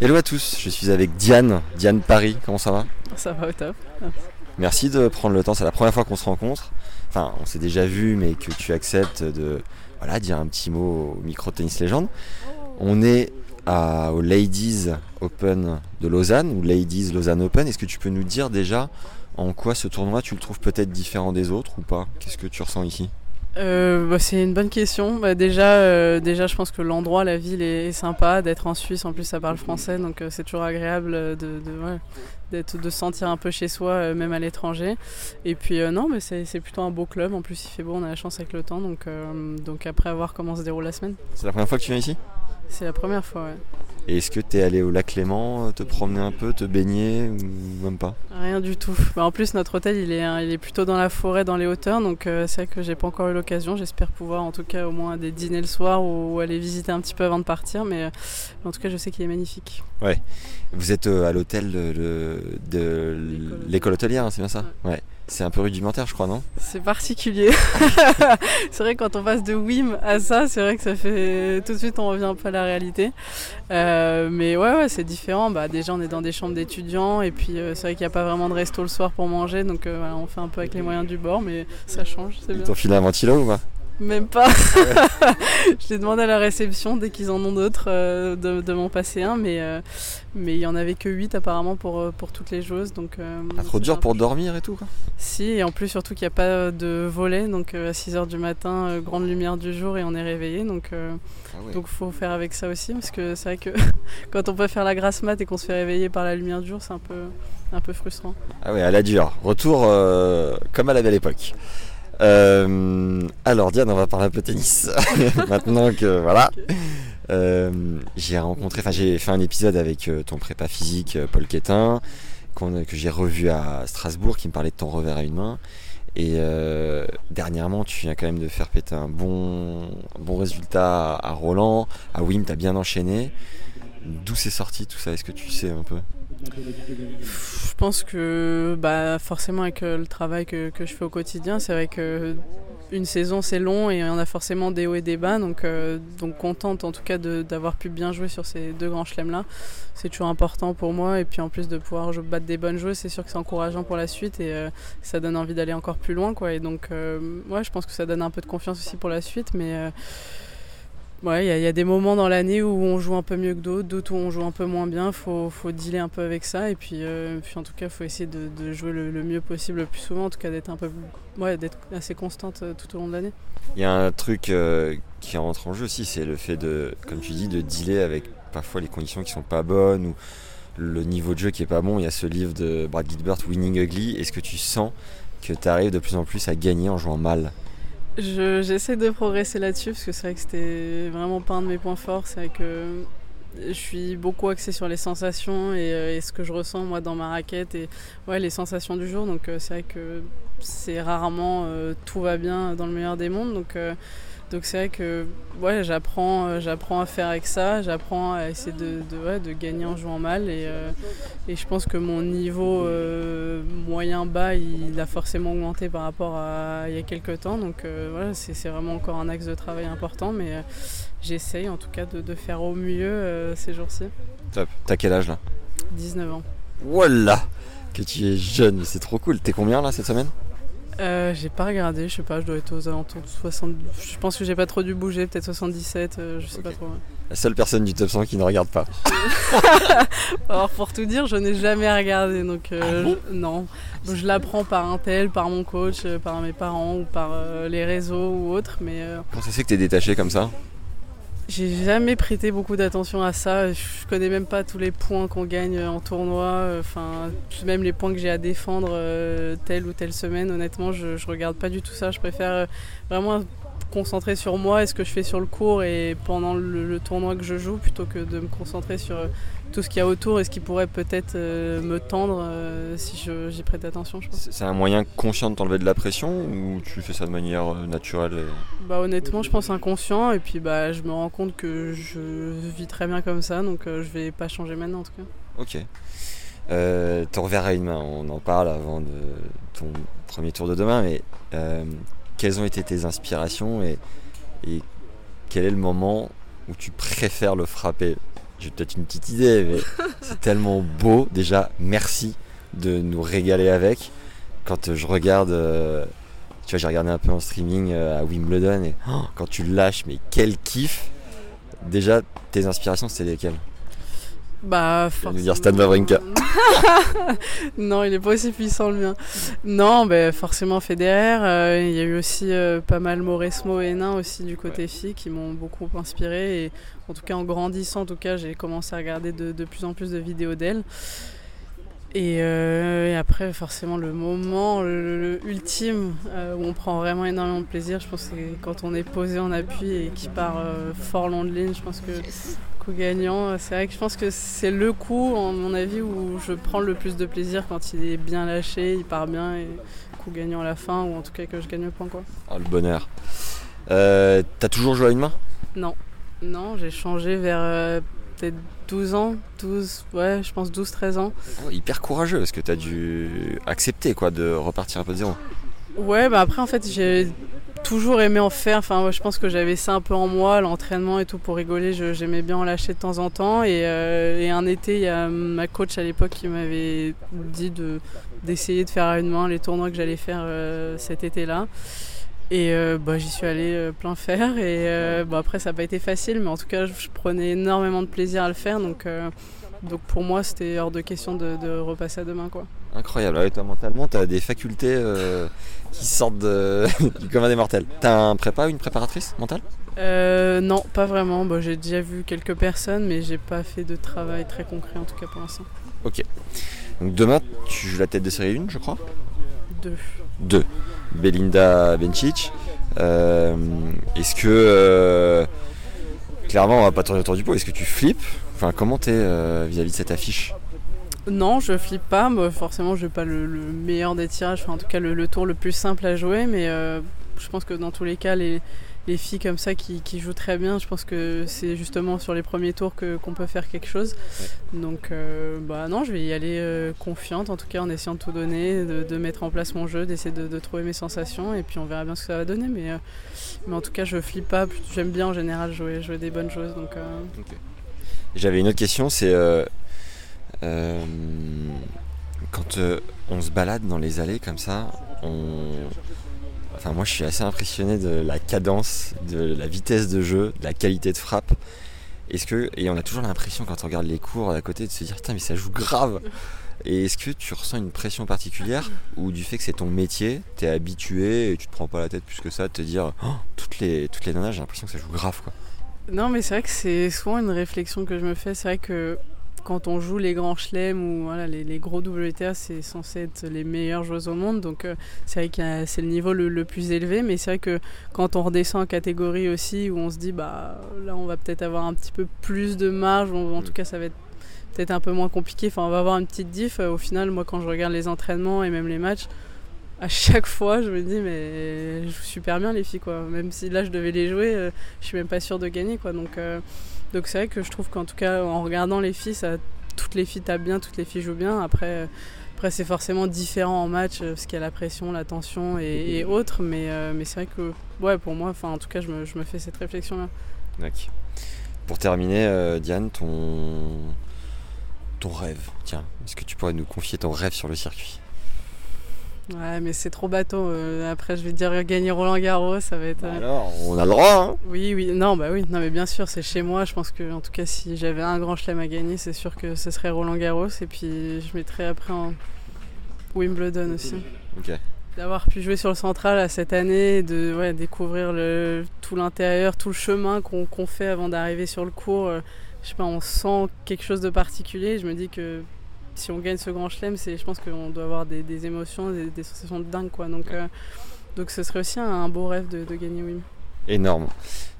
Hello à tous, je suis avec Diane, Diane Paris, comment ça va? Ça va au top. Merci de prendre le temps, c'est la première fois qu'on se rencontre. Enfin, on s'est déjà vu, mais que tu acceptes de voilà, dire un petit mot au micro Tennis Légende. On est à, au Ladies Open de Lausanne, ou Ladies Lausanne Open. Est-ce que tu peux nous dire déjà en quoi ce tournoi tu le trouves peut-être différent des autres ou pas? Qu'est-ce que tu ressens ici? Euh, bah, c'est une bonne question. Bah, déjà, euh, déjà, je pense que l'endroit, la ville est, est sympa. D'être en Suisse, en plus, ça parle français, donc euh, c'est toujours agréable euh, de, de, ouais, de se sentir un peu chez soi, euh, même à l'étranger. Et puis, euh, non, mais c'est, c'est plutôt un beau club. En plus, il fait beau, on a la chance avec le temps. Donc, euh, donc après, à voir comment se déroule la semaine. C'est la première fois que tu viens ici? C'est la première fois, ouais. Et est-ce que tu es allé au lac Léman, euh, te promener un peu, te baigner ou même pas? Rien du tout. Bah, en plus, notre hôtel, il est, hein, il est plutôt dans la forêt, dans les hauteurs, donc euh, c'est vrai que j'ai pas encore eu l'occasion. J'espère pouvoir, en tout cas, au moins des dîner le soir ou, ou aller visiter un petit peu avant de partir, mais euh, en tout cas, je sais qu'il est magnifique. Vous êtes euh, à l'hôtel de, de- l'école hôtelière, hein, c'est bien ça? Ouais. C'est un peu rudimentaire, je crois, non? C'est particulier. c'est vrai que quand on passe de Wim à ça, c'est vrai que ça fait tout de suite on revient un peu à la réalité. Euh, mais ouais, ouais, c'est différent. Bah, déjà, on est dans des chambres d'étudiants et puis euh, c'est vrai qu'il n'y a pas vraiment de resto le soir pour manger, donc euh, voilà, on fait un peu avec les moyens du bord, mais ça change, c'est bien. filé un ventilo ou pas? Même pas. je l'ai demandé à la réception dès qu'ils en ont d'autres euh, de, de m'en passer un, mais euh, mais il y en avait que 8 apparemment pour euh, pour toutes les joueuses, donc. euh, Pas trop dur pour dormir et tout quoi si, et en plus surtout qu'il n'y a pas de volet, donc à 6h du matin, grande lumière du jour et on est réveillé, donc Ah ouais. donc faut faire avec ça aussi, parce que c'est vrai que quand on peut faire la grasse mat et qu'on se fait réveiller par la lumière du jour, c'est un peu un peu frustrant. Ah ouais, à la dure. Retour comme à la belle époque. Euh, alors Diane, on va parler un peu tennis. Maintenant que voilà. Euh, j'ai rencontré, enfin j'ai fait un épisode avec euh, ton prépa physique Paul Quétin, que j'ai revu à Strasbourg, qui me parlait de ton revers à une main. Et dernièrement, tu viens quand même de faire péter un bon, un bon résultat à Roland. À Wim, tu as bien enchaîné. D'où c'est sorti tout ça? Est-ce que tu sais un peu? Je pense que bah, forcément avec euh, le travail que, que je fais au quotidien, c'est vrai que une saison c'est long et on a forcément des hauts et des bas, donc, euh, donc contente en tout cas d'avoir pu bien jouer sur ces deux grands chelems là. C'est toujours important pour moi et puis en plus de pouvoir battre des bonnes joueuses, c'est sûr que c'est encourageant pour la suite et euh, ça donne envie d'aller encore plus loin quoi. Et donc euh, ouais, je pense que ça donne un peu de confiance aussi pour la suite, mais euh, Ouais, il y, il y a des moments dans l'année où on joue un peu mieux que d'autres, d'autres où on joue un peu moins bien. Faut, faut dealer un peu avec ça. Et puis, euh, en tout cas, faut essayer de, jouer le, le mieux possible le plus souvent. En tout cas, d'être un peu, ouais, d'être assez constante euh, tout au long de l'année. Il y a un truc euh, qui rentre en jeu aussi, c'est le fait de, comme tu dis, de dealer avec parfois les conditions qui sont pas bonnes ou le niveau de jeu qui est pas bon. Il y a ce livre de Brad Gilbert, Winning Ugly. Est-ce que tu sens que tu arrives de plus en plus à gagner en jouant mal? Je- J'essaie de progresser là-dessus parce que c'est vrai que c'était vraiment pas un de mes points forts. C'est vrai que je suis beaucoup axée sur les sensations et, euh, ce que je ressens moi dans ma raquette et ouais, les sensations du jour. Donc euh, c'est vrai que c'est rarement euh, tout va bien dans le meilleur des mondes. Donc euh, donc c'est vrai que ouais, j'apprends euh, j'apprends à faire avec ça, j'apprends à essayer de, de, ouais, de gagner en jouant mal et, euh, et je pense que mon niveau euh, moyen bas il a forcément augmenté par rapport à il y a quelques temps donc euh, voilà c'est c'est vraiment encore un axe de travail important mais j'essaye en tout cas de, de faire au mieux ces jours-ci. Top. T'as quel âge là? 19 ans. Voilà Que tu es jeune, c'est trop cool. T'es combien là cette semaine? Euh, j'ai pas regardé, je sais pas, je dois être aux alentours de 60. Je pense que j'ai pas trop dû bouger, peut-être 77, euh, je sais pas trop. ouais. La seule personne du top 100 qui ne regarde pas. Alors pour tout dire, je n'ai jamais regardé, donc euh, Ah bon? je- non. Je l'apprends par un tel, par mon coach, euh, par mes parents ou par euh, les réseaux ou autres, mais Comment ça se fait que t'es détaché comme ça? J'ai jamais prêté beaucoup d'attention à ça. Je connais même pas tous les points qu'on gagne en tournoi, euh, enfin même les points que j'ai à défendre euh, telle ou telle semaine. Honnêtement, je, regarde pas du tout ça. Je préfère euh, vraiment concentrer sur moi et ce que je fais sur le cours et pendant le, tournoi que je joue plutôt que de me concentrer sur tout ce qu'il y a autour et ce qui pourrait peut-être euh, me tendre euh, si j'y prête attention. C'est un moyen conscient de t'enlever de la pression ou tu fais ça de manière euh, naturelle bah, Honnêtement, je pense inconscient et puis bah, je me rends compte que je vis très bien comme ça donc je vais pas changer maintenant en tout cas. Ok. ton revers à une main, on en parle avant de ton premier tour de demain, mais quelles ont été tes inspirations et, et quel est le moment où tu préfères le frapper? J'ai peut-être une petite idée, mais c'est tellement beau. Déjà, merci de nous régaler avec. Quand je regarde, euh, tu vois, j'ai regardé un peu en streaming euh, à Wimbledon et oh, quand tu lâches, mais quel kiff. Déjà, tes inspirations, c'était lesquelles? Bah, forcément. dire Stan Wawrinka. non, il est pas aussi puissant le mien. Non, bah, forcément Federer. Euh, il y a eu aussi euh, pas mal Mauresmo et Nain aussi du côté filles qui m'ont beaucoup inspiré. Et en tout cas, en grandissant, en tout cas, j'ai commencé à regarder de, de, plus en plus de vidéos d'elle. Et, euh, après, forcément, le moment le, ultime où on prend vraiment énormément de plaisir, je pense que c'est quand on est posé en appui et qui part fort long de ligne. Je pense que gagnant. C'est vrai que je pense que c'est le coup, en mon avis, où je prends le plus de plaisir quand il est bien lâché, il part bien et coup gagnant à la fin, ou en tout cas que je gagne le point. Quoi. Oh, le bonheur. Euh, T'as toujours joué à une main? Non. Non, j'ai changé vers euh, peut-être 12 ans, 12, ouais, je pense 12-13 ans. Oh, hyper courageux, parce que tu as dû accepter quoi, de repartir un peu de zéro. Ouais, bah après en fait j'ai toujours aimé en faire. Enfin, je pense que j'avais ça un peu en moi, l'entraînement et tout pour rigoler. J'aimais bien en lâcher de temps en temps. Euh, et, un été, il y a ma coach à l'époque qui m'avait dit d'essayer de, faire à une main les tournois que j'allais faire euh, cet été-là. Et euh, bah, j'y suis allée plein faire. Et bah, après, ça n'a pas été facile, mais en tout cas, je, prenais énormément de plaisir à le faire. Donc, donc pour moi, c'était hors de question de, repasser à demain. Quoi. Incroyable. Ah toi, mentalement, tu as des facultés qui sortent de... du commun des mortels. T'as un prépa ou une préparatrice mentale? Euh, Non, pas vraiment. Bon, j'ai déjà vu quelques personnes, mais j'ai pas fait de travail très concret en tout cas pour l'instant. Ok. Donc demain, tu joues la tête de série 1, je crois? Deux. Deux. Belinda Bencic. Euh, est-ce que. Euh, clairement, on va pas tourner autour du pot. Est-ce que tu flippes? Enfin, comment t'es vis-à-vis de cette affiche? Non, je flippe pas. forcément, je n'ai pas le, meilleur des tirages, enfin, en tout cas le, tour le plus simple à jouer, mais euh, je pense que dans tous les cas, les, filles comme ça qui, jouent très bien, je pense que c'est justement sur les premiers tours qu'on peut faire quelque chose. Donc, euh, bah non, je vais y aller euh, confiante, en tout cas en essayant de tout donner, de, mettre en place mon jeu, d'essayer de, trouver mes sensations, et puis on verra bien ce que ça va donner. Mais, mais en tout cas, je flippe pas. J'aime bien en général jouer, jouer des bonnes choses. Donc, J'avais une autre question, c'est euh, quand euh, on se balade dans les allées comme ça, on... Enfin, moi, je suis assez impressionné de la cadence, de la vitesse de jeu, de la qualité de frappe. Est-ce que et on a toujours l'impression quand on regarde les cours à côté de se dire putain mais ça joue grave. Et est-ce que tu ressens une pression particulière ou du fait que c'est ton métier, t'es habitué et tu te prends pas la tête plus que ça de te dire oh, toutes les toutes les nanas j'ai l'impression que ça joue grave quoi. Non mais c'est vrai que c'est souvent une réflexion que je me fais. C'est vrai que quand on joue les grands chelems ou voilà, les, gros WTA, c'est censé être les meilleures joueuses au monde. Donc euh, c'est vrai que c'est le niveau le, plus élevé. Mais c'est vrai que quand on redescend en catégorie aussi, où on se dit, bah là, on va peut-être avoir un petit peu plus de marge, en tout cas, ça va être peut-être un peu moins compliqué. Enfin, on va avoir une petite diff. Au final, moi, quand je regarde les entraînements et même les matchs, à chaque fois, je me dis, mais je joue super bien les filles, quoi. Même si là, je devais les jouer, euh, je suis même pas sûre de gagner, quoi. Donc. Euh, donc c'est vrai que je trouve qu'en tout cas en regardant les filles, ça, toutes les filles tapent bien, toutes les filles jouent bien. Après, après c'est forcément différent en match euh, parce qu'il y a la pression, la tension et, autres. Mais, euh, mais c'est vrai que ouais, pour moi, en tout cas, je me, je me fais cette réflexion-là. Pour terminer, euh, Diane, ton, ton rêve, tiens, est-ce que tu pourrais nous confier ton rêve sur le circuit? Ouais, mais c'est trop bateau. Euh, après, je vais dire gagner Roland Garros, ça va être. Bah euh, alors, on a le droit. Hein oui, oui, non, bah oui, non, mais bien sûr, c'est chez moi. Je pense que, en tout cas, si j'avais un grand chelem à gagner, c'est sûr que ce serait Roland Garros. Et puis, je mettrais après en Wimbledon aussi. Ok. D'avoir pu jouer sur le central cette année, de ouais, découvrir le, tout l'intérieur, tout le chemin qu'on fait avant d'arriver sur le cours. Euh, je sais pas, on sent quelque chose de particulier. Je me dis que si on gagne ce grand chelem, c'est, je pense qu'on doit avoir des, émotions, des, sensations de dingue. Quoi. Donc, euh, donc ce serait aussi un, beau rêve de, gagner Wim. Énorme.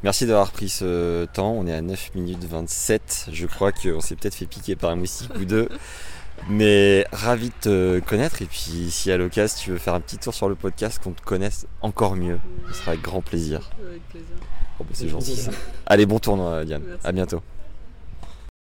Merci d'avoir pris ce temps. On est à 9 minutes 27. Je crois qu'on s'est peut-être fait piquer par un moustique ou deux. Mais ravi de te connaître. Et puis, si à l'occasion tu veux faire un petit tour sur le podcast, qu'on te connaisse encore mieux, ce sera avec grand plaisir. Avec plaisir. Oh, bah, c'est gentil. Allez, bon tournoi, Diane. Merci. À bientôt.